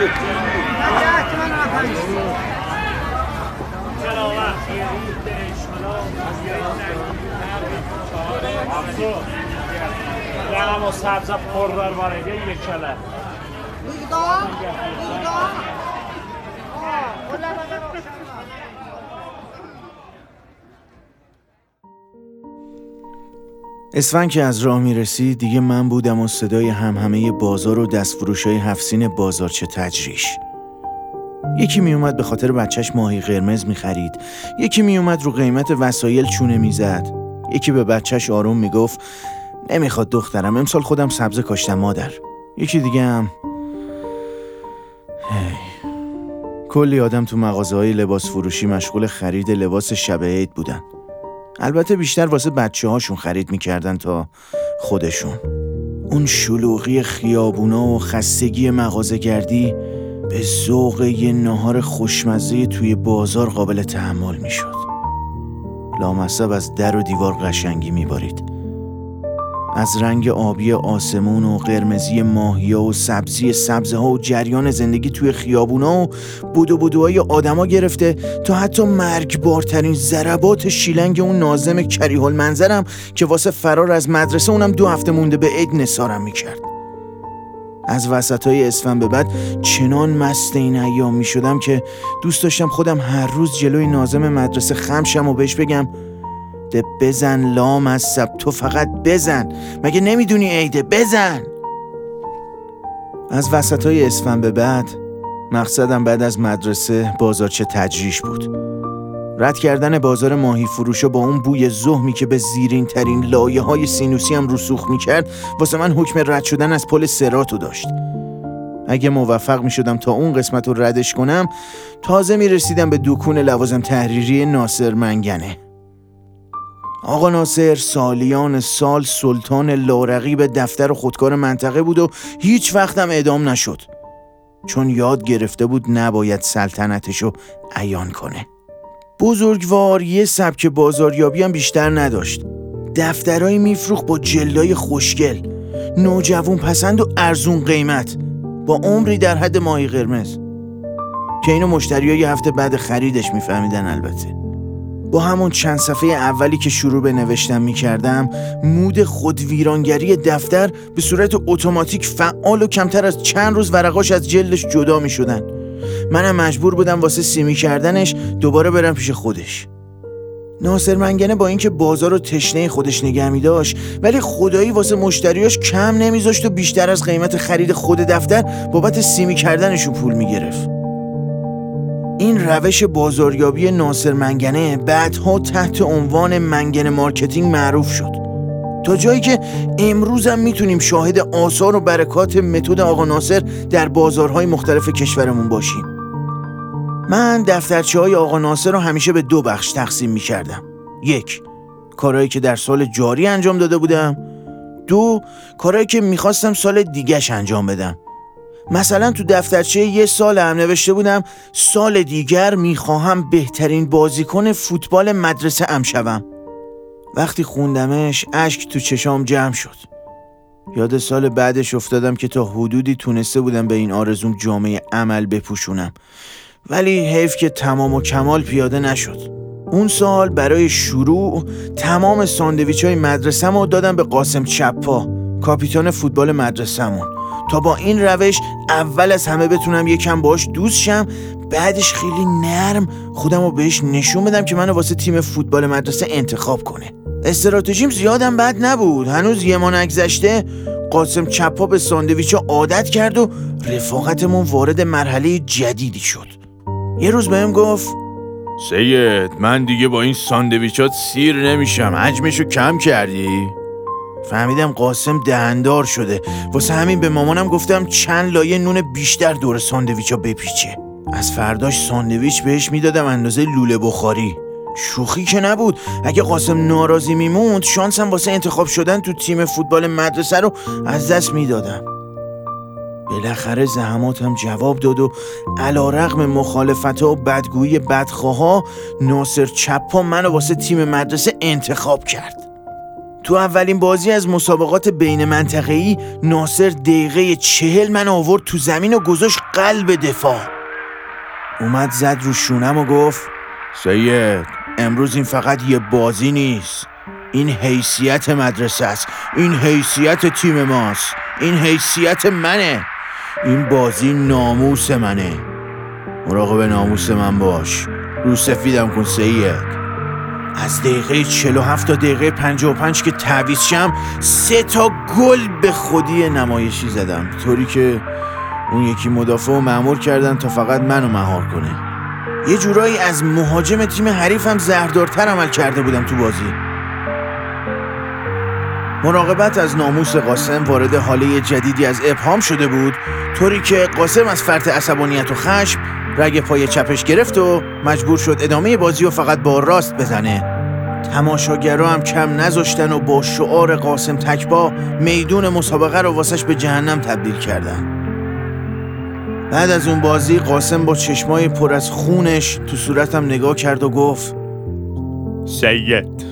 هيا و على فلسطين يلا الله يرضي عليك شلون اسوي لك اسفند که از راه می‌رسید دیگه من بودم و صدای همهمه بازار و دستفروش های هفسین بازارچه تجریش. یکی میومد به خاطر بچهش ماهی قرمز می‌خرید. یکی میومد رو قیمت وسایل چونه می‌زد. یکی به بچهش آروم می‌گفت نمی‌خواد دخترم امسال خودم سبزه کاشتم مادر. یکی دیگه هم هی. کلی آدم تو مغازه های لباس فروشی مشغول خرید لباس شب عید بودن. البته بیشتر واسه بچه هاشون خرید می‌کردن تا خودشون. اون شلوغی خیابونا و خستگی مغازه گردی به ذوق یه نهار خوشمزه توی بازار قابل تحمل می‌شد. لامصب از در و دیوار قشنگی میبارید. از رنگ آبی آسمون و قرمزی ماهیا و سبزی سبزه ها و جریان زندگی توی خیابونا و بودو بودوهای آدما گرفته تا حتی مرگبارترین ضربات شیلنگ اون نازم کریهال منظرم که واسه فرار از مدرسه اونم دو هفته مونده به عید نسارم می‌کرد. از وسط های اسفن به بعد چنان مست این ایام می شدم که دوست داشتم خودم هر روز جلوی نازم مدرسه خمشم و بهش بگم ده بزن لام از سب. تو فقط بزن. مگه نمی‌دونی عیده؟ بزن. از وسط های اسفن به بعد مقصدم بعد از مدرسه بازارچه تجریش بود. رد کردن بازار ماهی فروشا با اون بوی زهمی که به زیرین ترین لایه های سینوسی هم رسوخ می‌کرد واسه من حکم رد شدن از پل سراتو داشت. اگه موفق می شدم تا اون قسمت رو ردش کنم تازه می رسیدم به دکون لوازم تحریری ناصر منگنه. آقا ناصر سالیان سال سلطان لارقیب دفتر خودکار منطقه بود و هیچ وقتم اعدام نشد. چون یاد گرفته بود نباید سلطنتشو عیان کنه. بزرگوار یه سبک بازاریابی هم بیشتر نداشت. دفترهایی میفروخت با جلدای خوشگل نوجوان پسند و ارزون قیمت با عمری در حد ماهی قرمز. که اینو مشتری یه هفته بعد خریدش میفهمیدن البته. با همون چند صفحه اولی که شروع به نوشتن می‌کردم مود خودویرانگری دفتر به صورت اتوماتیک فعال و کمتر از چند روز ورقاش از جلدش جدا می‌شدن. منم مجبور بودم واسه سیمی کردنش دوباره برم پیش خودش. ناصر منگنه با اینکه بازار رو تشنه خودش نگه می داشت ولی خدایی واسه مشتریاش کم نمیذاشت و بیشتر از قیمت خرید خود دفتر بابت سیمی کردنشون پول می‌گرفت. این روش بازاریابی ناصر منگنه بعدها تحت عنوان منگنه marketing معروف شد تا جایی که امروزم می‌تونیم شاهد آثار و برکات متد آقا ناصر در بازارهای مختلف کشورمون باشیم من دفترچه های آقا ناصر رو همیشه به دو بخش تقسیم می کردم. یک، کارهایی که در سال جاری انجام داده بودم. دو، کارهایی که می‌خواستم سال دیگهش انجام بدم. مثلا تو دفترچه یه سال هم نوشته بودم سال دیگر می‌خواهم بهترین بازیکن فوتبال مدرسه ام شوم. وقتی خوندمش اشک تو چشام جمع شد. یاد سال بعدش افتادم که تا حدودی تونسته بودم به این آرزوم جامعه عمل بپوشونم. ولی حیف که تمام و کمال پیاده نشد اون سال برای شروع تمام ساندویچ های مدرسه دادم به قاسم چپا کاپیتان فوتبال مدرسهمون تا با این روش اول از همه بتونم یکم باش دوست شم بعدش خیلی نرم خودم رو بهش نشون بدم که منو واسه تیم فوتبال مدرسه انتخاب کنه. استراتژیم زیادم بد نبود. هنوز یه ما نگذشته قاسم چپا به ساندویچ عادت کرد و رفاقتمون وارد مرحله جدیدی شد. یه روز بهم گفت سید من دیگه با این ساندویچات سیر نمیشم. حجمشو کم کردی؟ فهمیدم قاسم دهندار شده. واسه همین به مامانم گفتم چند لایه نون بیشتر دور ساندویچا بپیچه. از فرداش ساندویچ بهش می‌دادم اندازه لوله بخاری. شوخی که نبود. اگه قاسم ناراضی میموند شانسم واسه انتخاب شدن تو تیم فوتبال مدرسه رو از دست می‌دادم. بالاخره زحماتم جواب داد و علا رقم مخالفت و بدگویی بدخواه ناصر چپا منو واسه تیم مدرسه انتخاب کرد. تو اولین بازی از مسابقات بین منطقه‌ای ناصر دقیقه چهل من آورد تو زمین و گذاشت قلب دفاع. اومد زد رو شونم و گفت سید امروز این فقط یه بازی نیست. این حیثیت مدرسه است. این حیثیت تیم ماست. این حیثیت منه. این بازی ناموس منه. مراقب ناموس من باش. رو سفیدم کن سید. از دقیقه 47 تا دقیقه 55 که تعویض شم سه تا گل به خودی نمایشی زدم. طوری که اون یکی مدافع و معمول کردن تا فقط منو مهار کنه. یه جورایی از مهاجم تیم حریفم زهردارتر عمل کرده بودم تو بازی. مراقبت از ناموس قاسم وارد حاله جدیدی از ابهام شده بود طوری که قاسم از فرط عصبانیت و خشم رگ پای چپش گرفت و مجبور شد ادامه بازی و فقط با راست بزنه. تماشاگرا هم کم نذاشتن و با شعار قاسم تکبا میدون مسابقه رو واسش به جهنم تبدیل کردن. بعد از اون بازی قاسم با چشمای پر از خونش تو صورتم نگاه کرد و گفت سید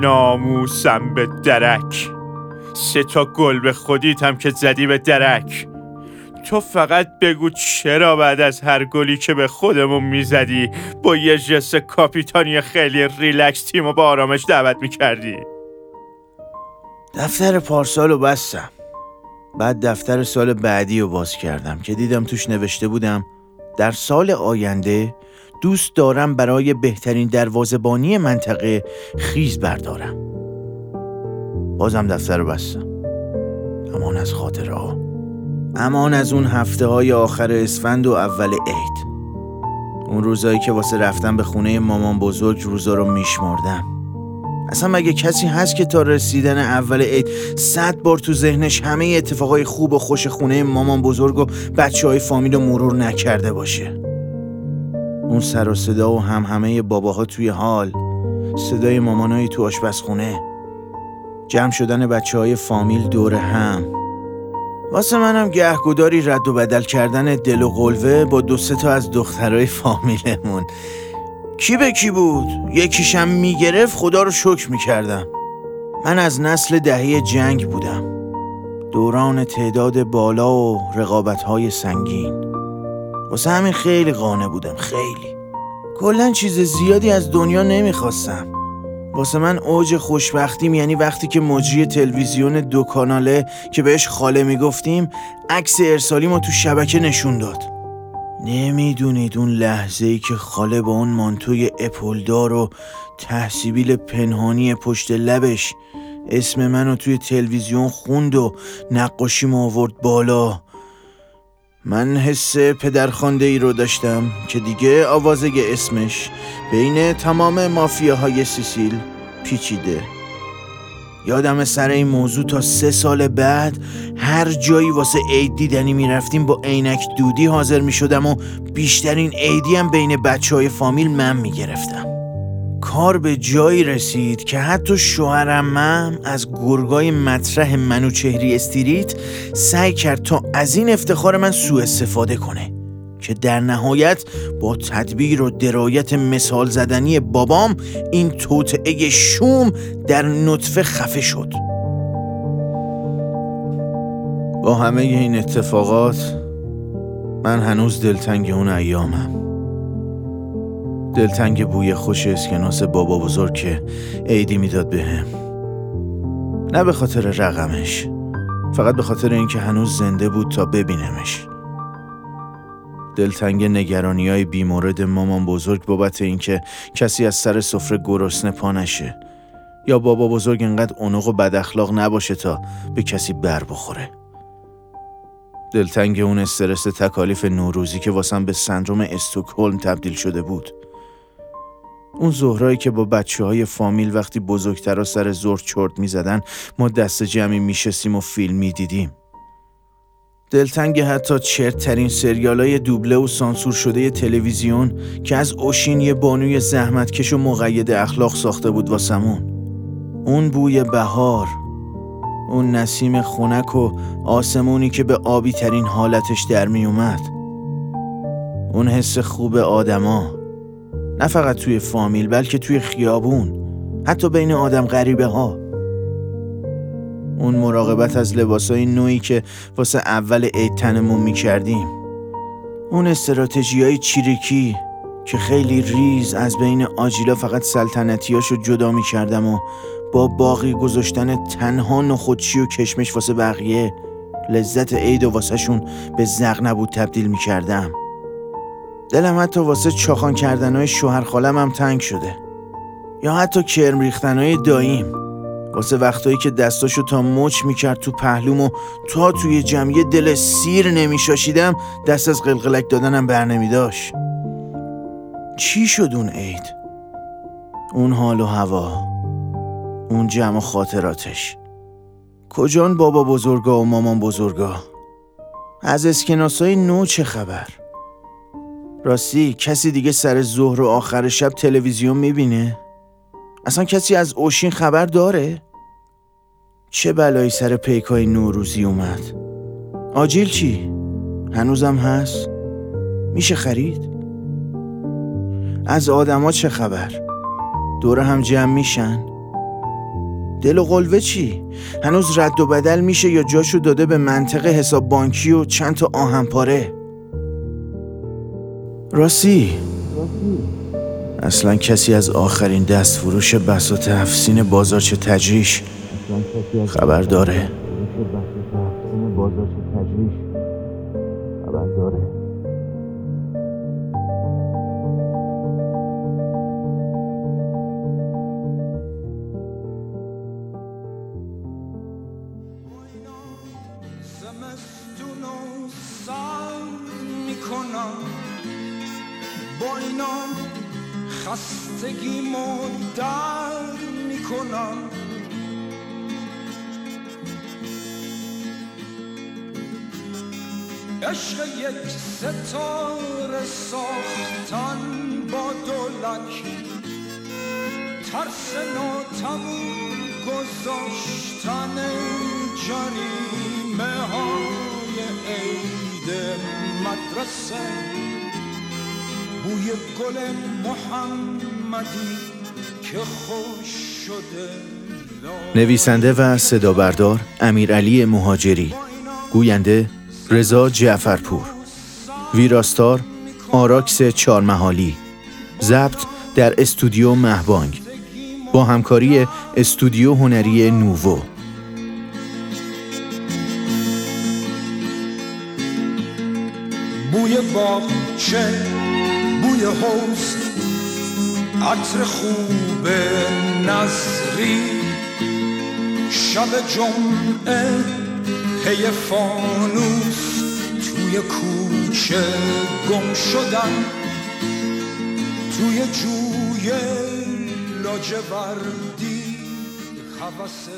ناموسم به درک. سه تا گل به خودیتم که زدی به درک. تو فقط بگو چرا بعد از هر گلی که به خودمون می‌زدی با یه جست کاپیتانی خیلی ریلکس تیم و با آرامش دعوت می‌کردی؟ دفتر پارسال رو بستم. بعد دفتر سال بعدی رو باز کردم که دیدم توش نوشته بودم در سال آینده دوست دارم برای بهترین دروازبانی منطقه خیز بردارم. بازم دفتر رو بستم. امان از خاطره ها امان از اون هفته های آخر اسفند و اول عید. اون روزایی که واسه رفتن به خونه مامان بزرگ روزا رو میشمردم. اصلا مگه کسی هست که تا رسیدن اول عید صد بار تو ذهنش همه اتفاقای خوب و خوش خونه مامان بزرگ و بچه های فامیل رو مرور نکرده باشه؟ اون سر و صدا و هم همه باباها توی حال صدای مامانایی تو آشپزخونه جمع شدن بچه های فامیل دور هم. واسه منم گهگوداری رد و بدل کردن دل و قلوه با دو تا از دخترای فامیلمون. کی به کی بود؟ یکیشم می‌گرفت خدا رو شکر می‌کردم. من از نسل دهه جنگ بودم. دوران تعداد بالا و رقابت سنگین. واسه همین خیلی قانه بودم خیلی. کلا چیز زیادی از دنیا نمی‌خواستم. واسه من اوج خوشبختیم یعنی وقتی که مجری تلویزیون دو کاناله که بهش خاله می‌گفتیم عکس ارسالی ما تو شبکه نشون داد. نمی‌دونید اون لحظه ای که خاله با اون مانتوی اپلدار و تحصیبیل پنهانی پشت لبش اسم منو توی تلویزیون خوند و نقاشی آورد بالا. من حس پدرخوانده ای رو داشتم که دیگه آوازه اسمش بین تمام مافیاهای سیسیل پیچیده. یادم سر این موضوع تا سه سال بعد هر جایی واسه عید دیدنی می‌رفتیم با عینک دودی حاضر می شدم و بیشترین عیدی هم بین بچه های فامیل من می گرفتم کار به جایی رسید که حتی شوهرم من از گرگای مطرح منوچهری استریت سعی کرد تا از این افتخار من سوء استفاده کنه که در نهایت با تدبیر و درایت مثال زدنی بابام این توطعه شوم در نطفه خفه شد. با همه این اتفاقات من هنوز دلتنگ اون ایامم. دلتنگ بوی خوش اسکناس بابا بزرگ که عیدی می‌داد بهم نه به خاطر رقمش فقط به خاطر اینکه هنوز زنده بود تا ببینمش. دلتنگ نگرانی های بیمورد مامان بزرگ بابت اینکه کسی از سر سفره گرسنه پا نشه. یا بابا بزرگ انقدر اونق و بد اخلاق نباشه تا به کسی بر بخوره. دلتنگ اون استرس تکالیف نوروزی که واسم به سندروم استوکهلم تبدیل شده بود. اون زهرایی که با بچه های فامیل وقتی بزرگتر سر زور چرت می زدن ما دست جمعی می شستیم و فیلم می دیدیم. دلتنگ حتی چرترین سریال های دوبله و سانسور شده تلویزیون که از اوشین یه بانوی زحمتکش و مقید اخلاق ساخته بود واسمون. اون بوی بهار اون نسیم خونک و آسمونی که به آبی ترین حالتش در می اومد. اون حس خوب آدما نه فقط توی فامیل بلکه توی خیابون. حتی بین آدم غریبه ها اون مراقبت از لباسای نوعی که واسه اول عید تنمون می‌کردیم. اون استراتژی های چیرکی که خیلی ریز از بین آجیلا فقط سلطنتیاشو جدا می‌کردم و با باقی گذاشتن تنها نخودچی و کشمش واسه بقیه لذت عید و واسه شون به زغ نبود تبدیل می‌کردم. دلم حتی واسه چاخان کردنهای شوهر خالم هم تنگ شده. یا حتی کرم ریختنهای داییم. واسه وقتایی که دستاشو تا مچ می‌کرد تو پهلوم و تا توی جمعی دل سیر نمیشاشیدم دست از قلقلک دادنم بر نمیداشت. چی شد اون عید؟ اون حال و هوا. اون جمع و خاطراتش. کجان بابا بزرگا و مامان بزرگا؟ از اسکناسای نو چه خبر؟ راستی کسی دیگه سر ظهر و آخر شب تلویزیون می‌بینه؟ اصلا کسی از اوشین خبر داره؟ چه بلایی سر پیکای نوروزی اومد؟ آجیل چی؟ هنوزم هست؟ میشه خرید؟ از آدما چه خبر؟ دور هم جمع میشن؟ دل و قلوه چی؟ هنوز رد و بدل میشه یا جاشو داده به منطقه حساب بانکی و چند تا آهن پاره؟ راستی؟ اصلا کسی از آخرین دست فروش بساط افسین بازارچه تجریش خبر داره. خستگیمو در می‌کنم. عشق یک ستاره ساختن با دولک ترس ناتموم گذاشتن جریمه های عید مدرسه. بوی گل محمدی که خوش شده نویسنده و صدا بردار امیرعلی مهاجری. گوینده رضا جعفرپور. ویراستار آراکس چارمحالی ضبط در استودیو مهبانگ. با همکاری استودیو هنری نووو بوی باغچه حوز عطر خوب نظری شب جمعه پی فانوس توی کوچه گم شدن توی جوی لاجوردی حوثه